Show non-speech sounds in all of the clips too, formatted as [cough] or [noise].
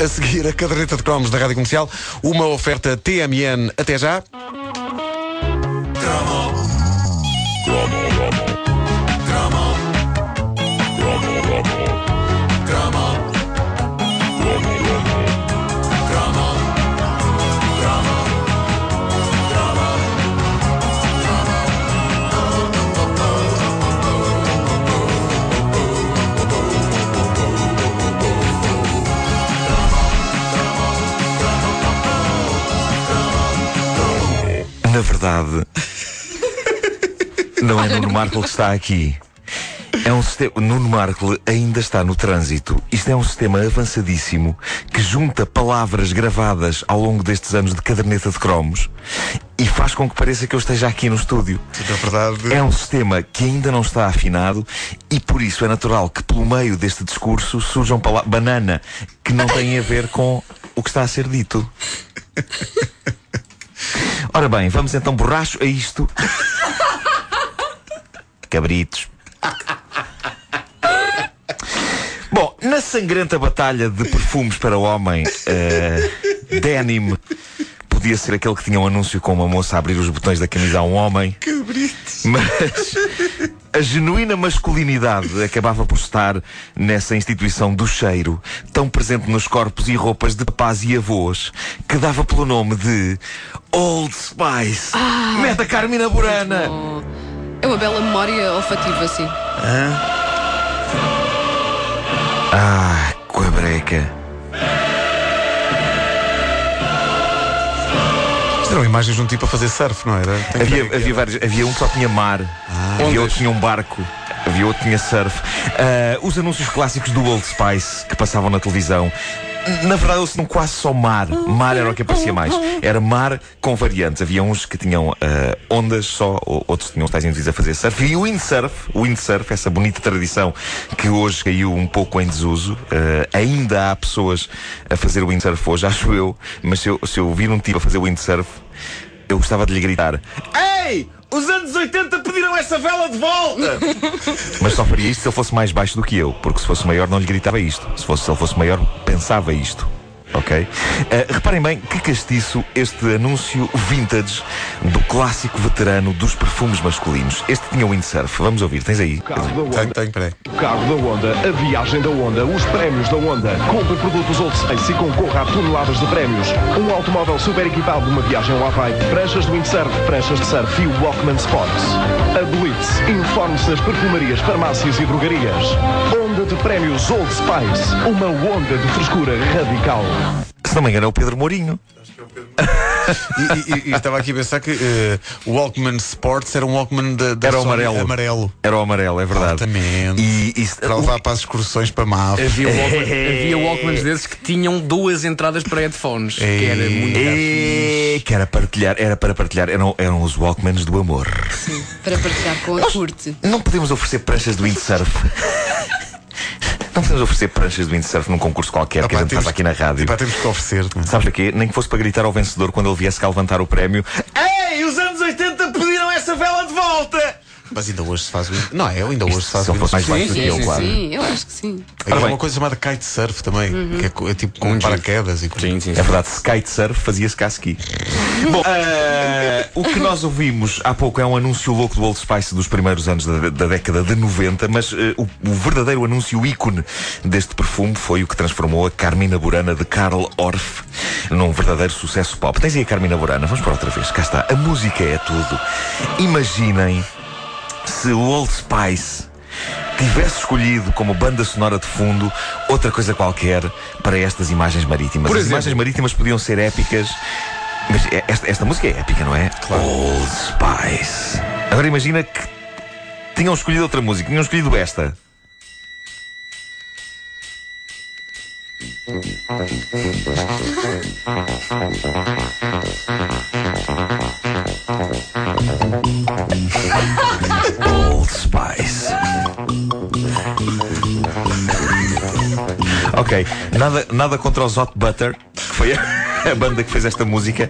A seguir, a caderneta de cromos da Rádio Comercial, uma oferta TMN. Até já. Não é Nuno Marco que está aqui. É um sistema. Nuno Marco ainda está no trânsito. Isto é um sistema avançadíssimo que junta palavras gravadas ao longo destes anos de caderneta de cromos e faz com que pareça que eu esteja aqui no estúdio. Na verdade. É um sistema que ainda não está afinado e por isso é natural que pelo meio deste discurso surjam palavras. banana que não têm a ver com o que está a ser dito. [laughs] Ora bem, vamos então borracho a isto. [laughs] Cabritos. Bom, na sangrenta batalha de perfumes para o homem, eh, denim podia ser aquele que tinha um anúncio com uma moça a abrir os botões da camisa a um homem. Cabritos. Mas a genuína masculinidade acabava por estar nessa instituição do cheiro, tão presente nos corpos e roupas de papás e avós, que dava pelo nome de Old Spice. Meta Carmina Burana. É uma bela memória olfativa, sim. Ah, com a breca. Isto eram imagens de um tipo a fazer surf, não era? Tem Havia, havia vários. Havia um que só tinha mar. havia Ondas. outro que tinha um barco. Havia outro que tinha surf. Ah, os anúncios clássicos do Old Spice que passavam na televisão. Na verdade, eles tinham quase só mar. Mar era o que aparecia mais. Era mar com variantes. Havia uns que tinham ah, ondas só, ou- outros tinham os tais indivíduos a fazer surf. E o windsurf, o windsurf, essa bonita tradição que hoje caiu um pouco em desuso. ah, ainda há pessoas a fazer windsurf hoje, acho eu. Mas se eu, se eu vir um tipo a fazer windsurf, eu gostava de lhe gritar: Ei! Os anos 80 pediram essa vela de volta! [laughs] Mas só faria isto se ele fosse mais baixo do que eu, porque se fosse maior não lhe gritava isto. Se, fosse, se ele fosse maior, pensava isto. Ok? Eh, reparem bem que castiço este anúncio vintage do clássico veterano dos perfumes masculinos. Este tinha windsurf. Vamos ouvir, tens aí? Carro da Tenho, tenho, peraí. carro da Honda, a viagem da Honda, os prémios da Honda. Compre produtos Old Spice e concorra a toneladas de prémios. Um automóvel super equipado numa viagem ao Havaí, pranchas de windsurf, pranchas de surf e o Walkman Sports. A Blitz, informe-se nas perfumarias, farmácias e drogarias. Onda de prémios Old Spice, uma onda de frescura radical. Se não me engano, é o Pedro Mourinho. [laughs] E, e- e estava aqui a pensar que eh, o Walkman Sports era um Walkman da, da Era o amarelo. amarelo. Era o amarelo, é verdade. Altamente. E, e Para levar para as excursões para Maf. Havia, Walkman, [laughs] havia Walkmans desses que tinham duas entradas para headphones, que era muito E que era partilhar, era para partilhar, eram, eram os Walkmans do amor. Para partilhar com a curte. Não podemos oferecer pranchas de windsurf. Não podemos oferecer pranchas de windsurf num concurso qualquer que a Pá, gente temos- faça aqui na rádio. Pá, temos que oferecer. Sabes para quê? Nem que fosse para gritar ao vencedor quando ele viesse cá levantar o prémio. Ei, Mas ainda hoje se faz o Não é, ainda hoje se faz fosse mais baixo do que eu, claro. Sim, eu acho que sim. Há Ora bem. uma coisa chamada kitesurf também, que é, é tipo com Um giro. paraquedas e com... Sim, sim, É verdade, se kitesurf fazia-se cá ski. [laughs] Bom, ah, o que nós ouvimos há pouco é um anúncio louco do Old Spice dos primeiros anos da, da década de 90, mas ah, o, o verdadeiro anúncio ícone deste perfume foi o que transformou a Carmina Burana de Karl Orff num verdadeiro sucesso pop. Tens aí a Carmina Burana, vamos para outra vez, cá está. A música é tudo. Imaginem se o Old Spice tivesse escolhido como banda sonora de fundo outra coisa qualquer para estas imagens marítimas. Por As exemplo? imagens marítimas podiam ser épicas. Mas é- esta, esta música é épica, não é? Old Spice. Agora imagina que tinham escolhido outra música, tinham escolhido esta. [laughs] Old Spice. Ok, nada, nada contra os Hot Butter, que foi a, a banda que fez esta música.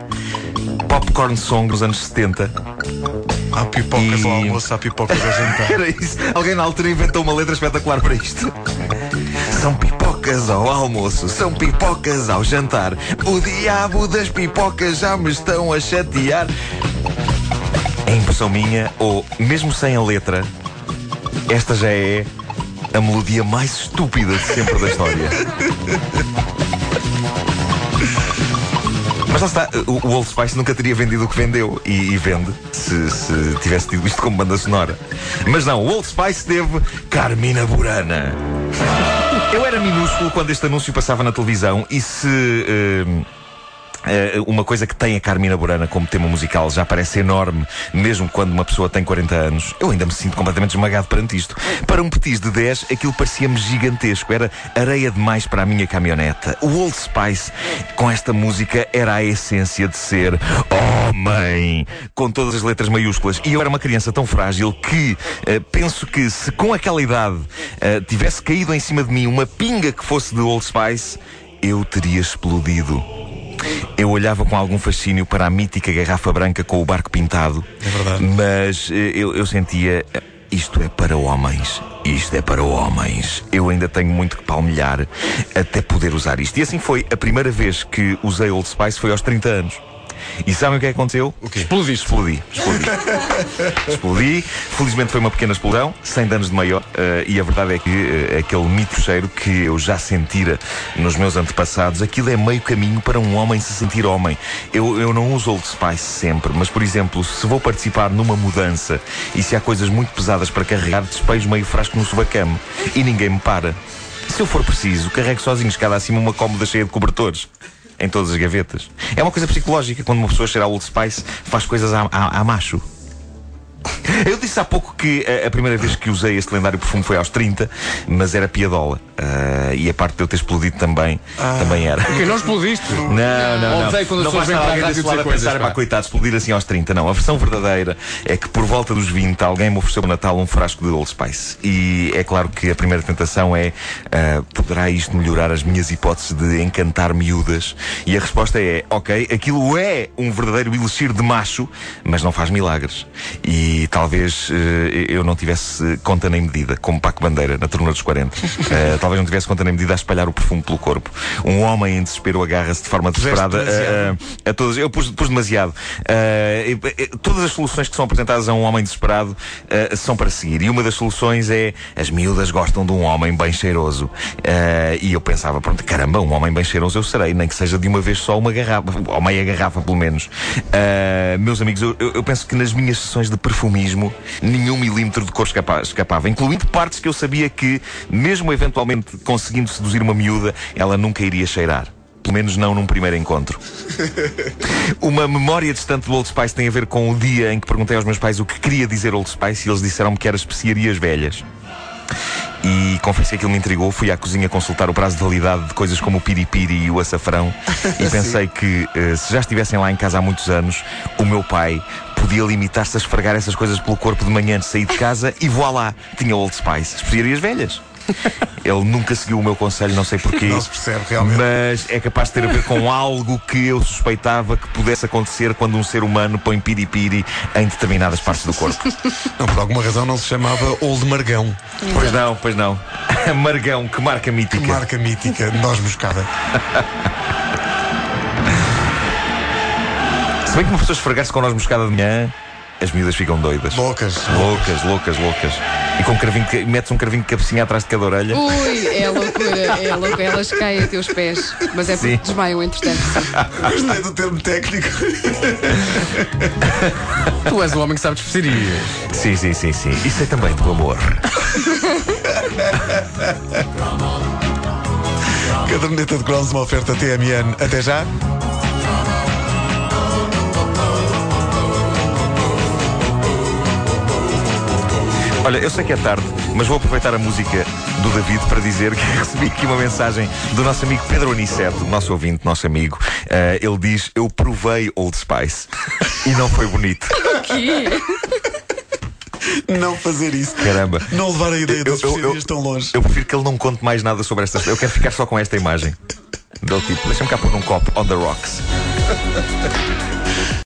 Popcorn Song dos anos 70. Há pipocas E- ao almoço, há pipocas ao jantar. [laughs] Era isso. Alguém na altura inventou uma letra espetacular para isto. São pipocas pipocas ao almoço, são pipocas ao jantar. O diabo das pipocas já me estão a chatear. É impressão minha, ou mesmo sem a letra, esta já é a melodia mais estúpida de sempre da história. Mas lá está, o, o Old Spice nunca teria vendido o que vendeu e, e vende se, se tivesse tido isto como banda sonora. Mas não, o Old Spice teve Carmina Burana. Eu era minúsculo quando este anúncio passava na televisão e se. eh, uma coisa que tem a Carmina Burana como tema musical já parece enorme, mesmo quando uma pessoa tem 40 anos. Eu ainda me sinto completamente esmagado perante isto. Para um petis de 10, aquilo parecia-me gigantesco. Era areia demais para a minha caminhoneta. O Old Spice, com esta música, era a essência de ser homem, com todas as letras maiúsculas. E eu era uma criança tão frágil que eh, penso que se com aquela idade eh, tivesse caído em cima de mim uma pinga que fosse de Old Spice, eu teria explodido. Eu olhava com algum fascínio para a mítica garrafa branca com o barco pintado. É verdade. Mas eh, eu, eu sentia. Isto é para homens. Isto é para homens. Eu ainda tenho muito que palmilhar até poder usar isto. E assim foi. A primeira vez que usei Old Spice foi aos 30 anos. E sabem o que é que aconteceu? O quê? Explodiste. Explodi, explodi. [laughs] explodi. Felizmente foi uma pequena explosão, sem danos de maior. eh, e a verdade é que eh, aquele mito cheiro que eu já sentira nos meus antepassados, aquilo é meio caminho para um homem se sentir homem. Eu, eu não uso Old Spice sempre, mas por exemplo, se vou participar numa mudança e se há coisas muito pesadas para carregar, despejo meio frasco no sobacame e ninguém me para. Se eu for preciso, carrego sozinho escada acima uma cómoda cheia de cobertores. Em todas as gavetas. É uma coisa psicológica. Quando uma pessoa cheira a Old Spice, faz coisas a, a, a macho. Eu disse há pouco que a, a primeira vez que usei este lendário perfume foi aos 30, mas era piadola. Ah, e a parte de eu ter explodido também, também era. Porque não explodiste. Não, não, não. Odeio quando as não pessoas vai vêm estar para a alguém desse lado a pensar, pá. coitado, explodir assim aos 30. Não, a versão verdadeira é que por volta dos 20 alguém me ofereceu no Natal um frasco de Old Spice. E é claro que a primeira tentação é ah, poderá isto melhorar as minhas hipóteses de encantar miúdas? E a resposta é, ok, aquilo é um verdadeiro elixir de macho, mas não faz milagres. E talvez eh, eu não tivesse conta nem medida, como Paco Bandeira, na ternura dos 40. [laughs] Eh, talvez não tivesse conta nem medida a espalhar o perfume pelo corpo. Um homem em desespero agarra-se de forma desesperada a, a todas. Eu pus, pus demasiado. E- todas as soluções que são apresentadas a um homem desesperado eh, são para seguir. E uma das soluções é as miúdas gostam de um homem bem cheiroso. E eu pensava, pronto, caramba, um homem bem cheiroso eu serei, nem que seja de uma vez só uma garrafa, ou meia garrafa pelo menos. Meus amigos, eu, eu- eu penso que nas minhas sessões de perfumismo, nenhum milímetro de cor escapa- escapava, incluindo partes que eu sabia que, mesmo eventualmente conseguindo seduzir uma miúda, ela nunca iria cheirar. Pelo menos não num primeiro encontro. [laughs] Uma memória distante do Old Spice tem a ver com o dia em que perguntei aos meus pais o que queria dizer Old Spice e eles disseram-me que era especiarias velhas. E confesso que aquilo me intrigou. Fui à cozinha consultar o prazo de validade de coisas como o piripiri e o açafrão [laughs] e pensei que eh, se já estivessem lá em casa há muitos anos, o meu pai podia limitar-se a esfregar essas coisas pelo corpo de manhã de sair de casa e voar lá. Tinha Old Spice, especiarias velhas. Ele nunca seguiu o meu conselho, não sei porquê. Não se percebe, realmente. Mas é capaz de ter a ver com algo que eu suspeitava que pudesse acontecer quando um ser humano põe piripiri em determinadas partes do corpo. Não, por alguma razão não se chamava Old Margão. Pois não, pois não. [laughs] Margão, que marca mítica. Que marca mítica, noz moscada. Se bem que uma pessoa esfregar-se com nós moscada de manhã, as miúdas ficam doidas. Loucas. Loucas, loucas, loucas. E com um cravinho, de- metes um cravinho de cabecinha atrás de cada orelha. Ui, é loucura, é loucura. Elas caem a teus pés. Mas é porque Sim. desmaiam, entretanto. Gostei [laughs] do termo técnico. Tu és o homem que sabe de especiarias. Sim, sim, sim, sim. Isso é também do amor. Caderneta de cromos, uma oferta TMN. Até já. Olha, eu sei que é tarde, mas vou aproveitar a música do David para dizer que [laughs] recebi aqui uma mensagem do nosso amigo Pedro Aniceto, nosso ouvinte, nosso amigo. Eh, ele diz: Eu provei Old Spice e não foi bonito. [laughs] Que? Não fazer isso. Caramba. Não levar a ideia das especiarias tão longe. Eu prefiro que ele não conte mais nada sobre esta. Eu quero ficar só com esta imagem. Dou tipo, deixa-me cá pôr um copo on the rocks. [laughs]